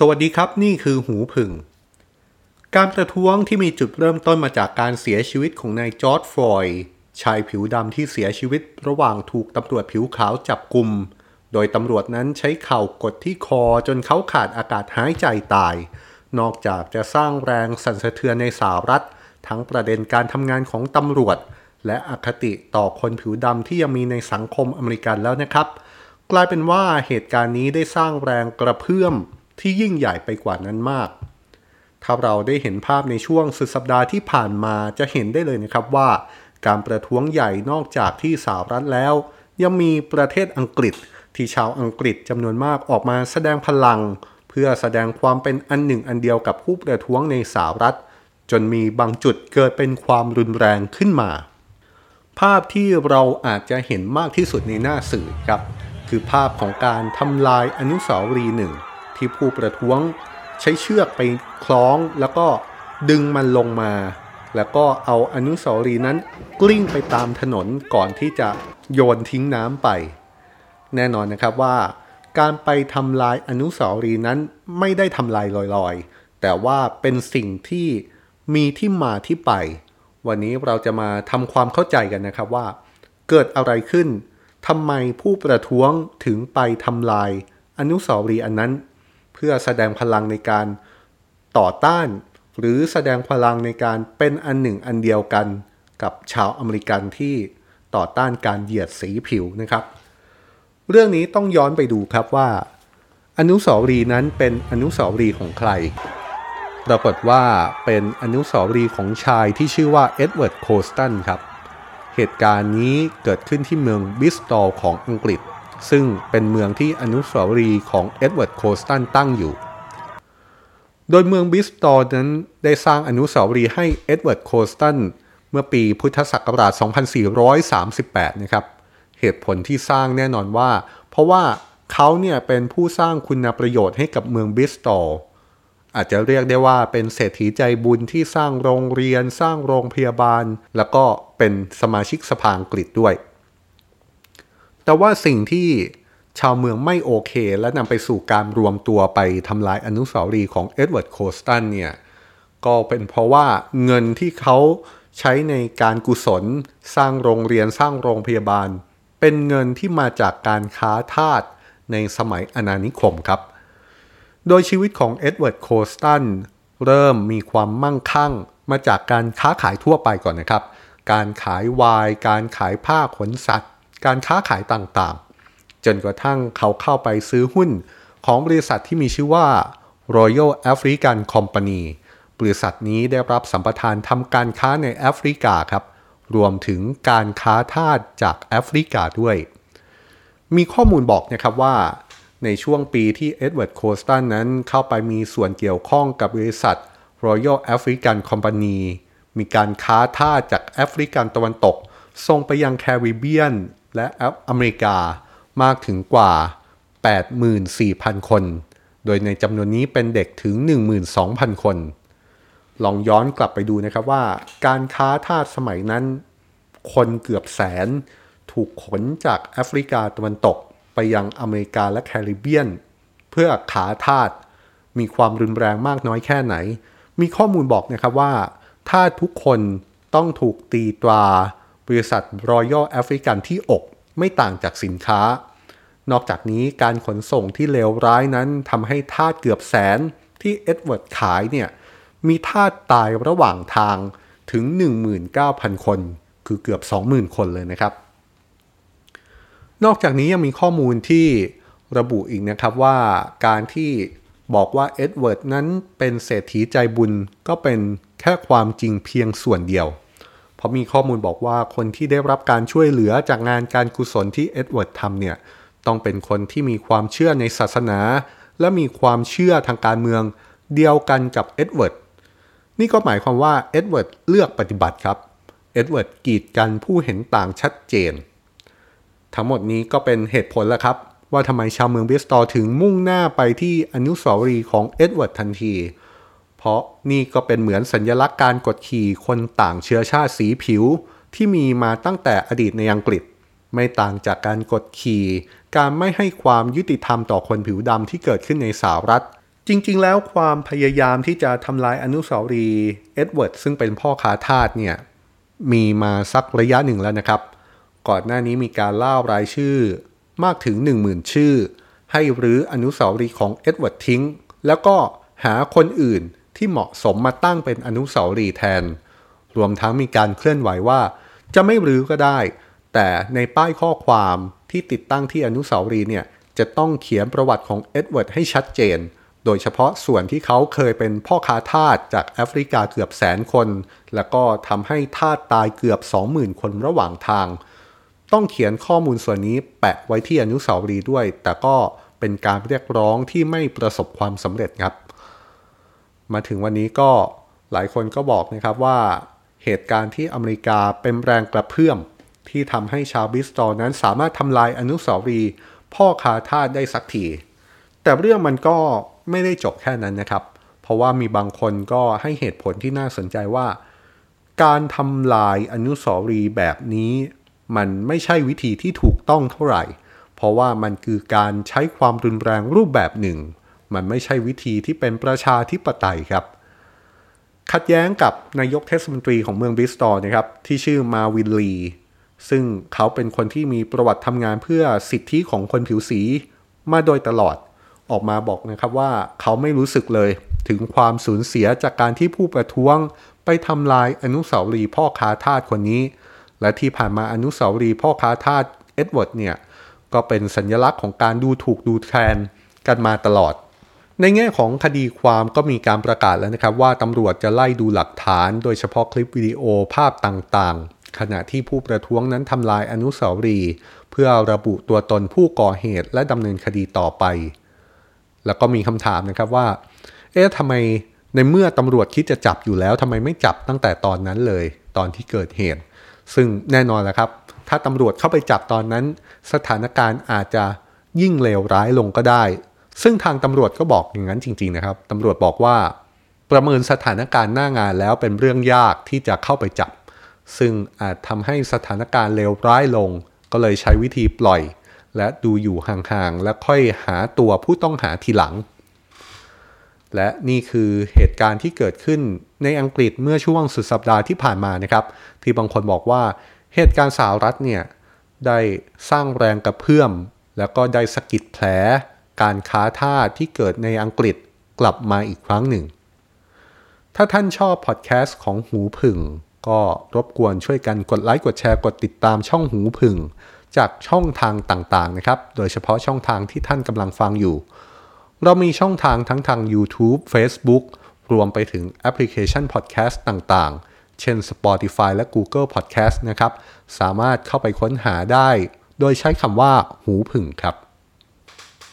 สวัสดีครับนี่คือหูผึ่ง การประท้วงที่มีจุดเริ่มต้นมาจากการเสียชีวิตของนายจอร์จ ฟลอยด์ชายผิวดำที่เสียชีวิตระหว่างถูกตำรวจผิวขาวจับกลุ่ม โดยตำรวจนั้นใช้เข่ากดที่คอจนเขาขาดอากาศหายใจตาย นอกจากจะสร้างแรงสั่นสะเทือนในสหรัฐ ทั้งประเด็นการทำงานของตำรวจ และอคติต่อคนผิวดำที่ยังมีในสังคมอเมริกันแล้วนะครับ กลายเป็นว่าเหตุการณ์นี้ได้สร้างแรงกระเพื่อม ที่ยิ่งใหญ่ไปกว่านั้นมาก ถ้าเราได้เห็นภาพในช่วงสุดสัปดาห์ที่ผ่านมาจะเห็นได้เลยนะครับว่า การประท้วงใหญ่นอกจากที่สหรัฐแล้ว ยังมีประเทศอังกฤษที่ชาวอังกฤษจำนวนมากออกมาแสดงพลัง เพื่อแสดงความเป็นอันหนึ่งอันเดียวกับผู้ประท้วงในสหรัฐ จนมีบางจุดเกิดเป็นความรุนแรงขึ้นมา ภาพที่เราอาจจะเห็นมากที่สุดในหน้าสื่อครับ คือภาพของการทำลายอนุสาวรีย์หนึ่ง ที่ผู้ประท้วงใช้เชือกไปคล้องแล้วก็ดึงมันลงมา แล้วก็เอาอนุสาวรีย์นั้นกลิ้งไปตามถนนก่อนที่จะโยนทิ้งน้ำไป แน่นอนนะครับว่า การไปทำลายอนุสาวรีย์นั้นไม่ได้ทำลายลอยๆ แต่ว่าเป็นสิ่งที่มีที่มาที่ไป วันนี้เราจะมาทำความเข้าใจกันนะครับว่า เกิดอะไรขึ้นทำไมผู้ประท้วงถึงไปทำลายอนุสาวรีย์อันนั้น เพื่อแสดงพลังในการต่อต้าน หรือแสดงพลังในการเป็นอันหนึ่งอันเดียวกันกับชาวอเมริกันที่ต่อต้านการเหยียดสีผิวนะครับ เรื่องนี้ต้องย้อนไปดูครับว่า อนุสาวรีย์นั้นเป็นอนุสาวรีย์ของใคร ปรากฏว่าเป็นอนุสาวรีย์ของชายที่ชื่อว่าเอ็ดเวิร์ดโคลสตันครับ เหตุการณ์นี้เกิดขึ้นที่เมืองบริสตอลของอังกฤษ ซึ่งเป็นเมืองที่อนุสาวรีย์ของเอ็ดเวิร์ดโคลสตันตั้งอยู่ โดยเมืองบริสตอลนั้นได้สร้างอนุสาวรีย์ให้เอ็ดเวิร์ดโคลสตันเมื่อปีพุทธศักราช 2438 นะครับ เหตุผลที่สร้างแน่นอนว่า เพราะว่าเขาเนี่ยเป็นผู้สร้างคุณประโยชน์ให้กับเมืองบริสตอลอาจจะเรียกได้ว่าเป็นเศรษฐีใจบุญที่สร้างโรงเรียน สร้างโรงพยาบาล แล้วก็เป็นสมาชิกสภาอังกฤษด้วย แต่ว่าสิ่งที่ชาวเมืองไม่โอเค และนำไปสู่การรวมตัวไปทำลายอนุสาวรีย์ของเอ็ดเวิร์ดโคลสตันเนี่ย ก็เป็นเพราะว่าเงินที่เขาใช้ในการกุศลสร้างโรงเรียนสร้างโรงพยาบาล เป็นเงินที่มาจากการค้าทาสในสมัยอาณานิคมครับ โดยชีวิตของเอ็ดเวิร์ดโคสตันเริ่มมีความมั่งคั่งมาจากการค้าขายทั่วไปก่อนนะครับ การขายไวน์การขายผ้าขนสัตว์ การค้าขายต่างๆ จนกระทั่งเขาเข้าไปซื้อหุ้นของบริษัทที่มีชื่อว่า Royal African Company บริษัทนี้ได้รับสัมปทานทำการค้าในแอฟริกาครับ รวมถึงการค้าทาสจากแอฟริกาด้วย มีข้อมูลบอกนะครับว่า ในช่วงปีที่เอ็ดเวิร์ดโคลสตันนั้นเข้าไปมีส่วนเกี่ยวข้องกับบริษัท Royal African Company มีการค้าทาสจากแอฟริกันตะวันตกส่งไปยังแคริบเบียน และแอฟอเมริกามากถึงกว่า 84,000 คน โดยในจำนวนนี้เป็นเด็กถึง 12,000 คน ลองย้อนกลับไปดูนะครับว่า การค้าทาสสมัยนั้น คนเกือบแสน ถูกขนจากแอฟริกาตะวันตกไปยังอเมริกาและแคริบเบียน เพื่อขาทาสมีความรุนแรงมากน้อยแค่ไหน มีข้อมูลบอกนะครับว่าทาสทุกคนต้องถูกตีตรา บริษัทรอยัลแอฟริกันที่อกไม่ต่างจากสินค้า นอกจากนี้การขนส่งที่เลวร้ายนั้นทำให้ทาสเกือบแสนที่เอ็ดเวิร์ดขายเนี่ยมีทาสตายระหว่างทางถึง 19,000 คน คือเกือบ 20,000 คนเลยนะครับ นอกจากนี้ยังมีข้อมูลที่ระบุอีกนะครับว่าการที่บอกว่าเอ็ดเวิร์ดนั้นเป็นเศรษฐีใจบุญก็เป็นแค่ความจริงเพียงส่วนเดียว เพราะมีข้อมูลบอกว่าคนที่ได้รับการช่วยเหลือจากงานการกุศลที่เอ็ดเวิร์ดทำเนี่ยต้องเป็นคนที่มีความเชื่อในศาสนา และมีความเชื่อทางการเมืองเดียวกันกับเอ็ดเวิร์ดนี่ก็หมายความว่าเอ็ดเวิร์ดเลือกปฏิบัติครับเอ็ดเวิร์ดกีดกันผู้เห็นต่างชัดเจน ทั้งหมดนี้ก็เป็นเหตุผลแล้วครับ ว่าทำไมชาวเมืองบริสตอลถึงมุ่งหน้าไปที่อนุสาวรีย์ของเอ็ดเวิร์ดทันทีเพราะนี่ก็เป็นเหมือนสัญลักษณ์การกดขี่คนต่างเชื้อชาติสีผิว ที่มีมาตั้งแต่อดีตในอังกฤษ ไม่ต่างจากการกดขี่ การไม่ให้ความยุติธรรมต่อคนผิวดำที่เกิดขึ้นในสหรัฐ จริง ๆ แล้วความพยายามที่จะทำลายอนุสาวรีย์เอ็ดเวิร์ดซึ่งเป็นพ่อค้าทาสเนี่ยมีมาสักระยะหนึ่งแล้วนะครับ ก่อนหน้านี้มีการล่ารายชื่อมากถึง 10,000 ชื่อ ให้รื้ออนุสาวรีย์ของเอ็ดเวิร์ดทิ้ง แล้วก็หาคนอื่น ที่เหมาะสมมาตั้งเป็นอนุสาวรีย์แทน รวมทั้งมีการเคลื่อนไหวว่า จะไม่รื้อก็ได้ แต่ในป้ายข้อความที่ติดตั้งที่อนุสาวรีย์เนี่ยจะต้องเขียนประวัติของเอ็ดเวิร์ดให้ชัดเจน โดยเฉพาะส่วนที่เขาเคยเป็นพ่อค้าทาสจากแอฟริกาเกือบแสนคน แล้วก็ทำให้ทาสตายเกือบ 20,000 คนระหว่างทาง ต้องเขียนข้อมูลส่วนนี้แปะไว้ที่อนุสาวรีย์ด้วย แต่ก็เป็นการเรียกร้องที่ไม่ประสบความสำเร็จครับ มาถึงวันนี้ก็หลายคนก็บอกนะครับว่าเหตุการณ์ที่อเมริกาเป็นแรงกระเพื่อม ที่ทำให้ชาวบิสตอลนั้นสามารถทำลายอนุสาวรีย์พ่อคาทาสได้สักที แต่เรื่องมันก็ไม่ได้จบแค่นั้นนะครับ เพราะว่ามีบางคนก็ให้เหตุผลที่น่าสนใจว่า การทำลายอนุสาวรีย์แบบนี้ มันไม่ใช่วิธีที่ถูกต้องเท่าไหร่ เพราะว่ามันคือการใช้ความรุนแรงรูปแบบหนึ่ง มันไม่ใช่วิธีที่เป็นประชาธิปไตยครับ ขัดแย้งกับนายกเทศมนตรีของเมืองบริสตอลนะครับที่ชื่อมาร์วินรีสซึ่งเขาเป็นคนที่มีประวัติทำงานเพื่อสิทธิของคนผิวสีมาโดยตลอดออกมาบอกนะครับว่าเขาไม่รู้สึกเลยถึงความสูญเสียจากการที่ผู้ประท้วงไปทำลายอนุสาวรีย์พ่อค้าทาสคนนี้ และที่ผ่านมาอนุสาวรีย์พ่อค้าทาสเอ็ดเวิร์ดเนี่ยก็เป็นสัญลักษณ์ของการดูถูกดูแคลนกันมาตลอด ในแง่ของคดีความก็มีการประกาศแล้วนะครับ ว่าตำรวจจะไล่ดูหลักฐาน โดยเฉพาะคลิปวิดีโอภาพต่างๆ ขณะที่ผู้ประท้วงนั้นทำลายอนุสาวรีย์เพื่อระบุตัวตนผู้ก่อเหตุและดำเนินคดีต่อไป แล้วก็มีคำถามนะครับว่า เอ๊ะทำไมในเมื่อตำรวจคิดจะจับอยู่แล้วทำไมไม่จับตั้งแต่ตอนนั้นเลย ตอนที่เกิดเหตุ ซึ่งแน่นอนแล้วครับ ถ้าตำรวจเข้าไปจับตอนนั้น สถานการณ์อาจจะยิ่งเลวร้ายลงก็ได้ ซึ่งทางตำรวจก็บอกอย่างนั้นจริง ๆ นะครับตำรวจบอกว่าประเมินสถานการณ์หน้างานแล้วเป็นเรื่องยากที่จะเข้าไปจับ ซึ่งอาจทำให้สถานการณ์เลวร้ายลง ก็เลยใช้วิธีปล่อย และดูอยู่ห่างๆ และค่อยหาตัวผู้ต้องหาทีหลัง และนี่คือเหตุการณ์ที่เกิดขึ้นในอังกฤษเมื่อช่วงสุดสัปดาห์ที่ผ่านมานะครับ ที่บางคนบอกว่าเหตุการณ์สหรัฐเนี่ยได้สร้างแรงกระเพื่อม แล้วก็ได้สะกิดแผล การค้าท่าที่เกิดในอังกฤษกลับมาอีกครั้งหนึ่ง ถ้าท่านชอบพอดแคสต์ของหูผึ่งก็รบกวนช่วยกันกดไลค์กดแชร์กดติดตามช่องหูผึ่งจากช่องทางต่างๆนะครับ โดยเฉพาะช่องทางที่ท่านกำลังฟังอยู่ เรามีช่องทางทั้งทาง YouTube Facebook รวมไปถึงแอปพลิเคชันพอดแคสต์ต่างๆ เช่น Spotify และ Google Podcast นะครับ สามารถเข้าไปค้นหาได้ โดยใช้คำว่าหูผึ่งครับ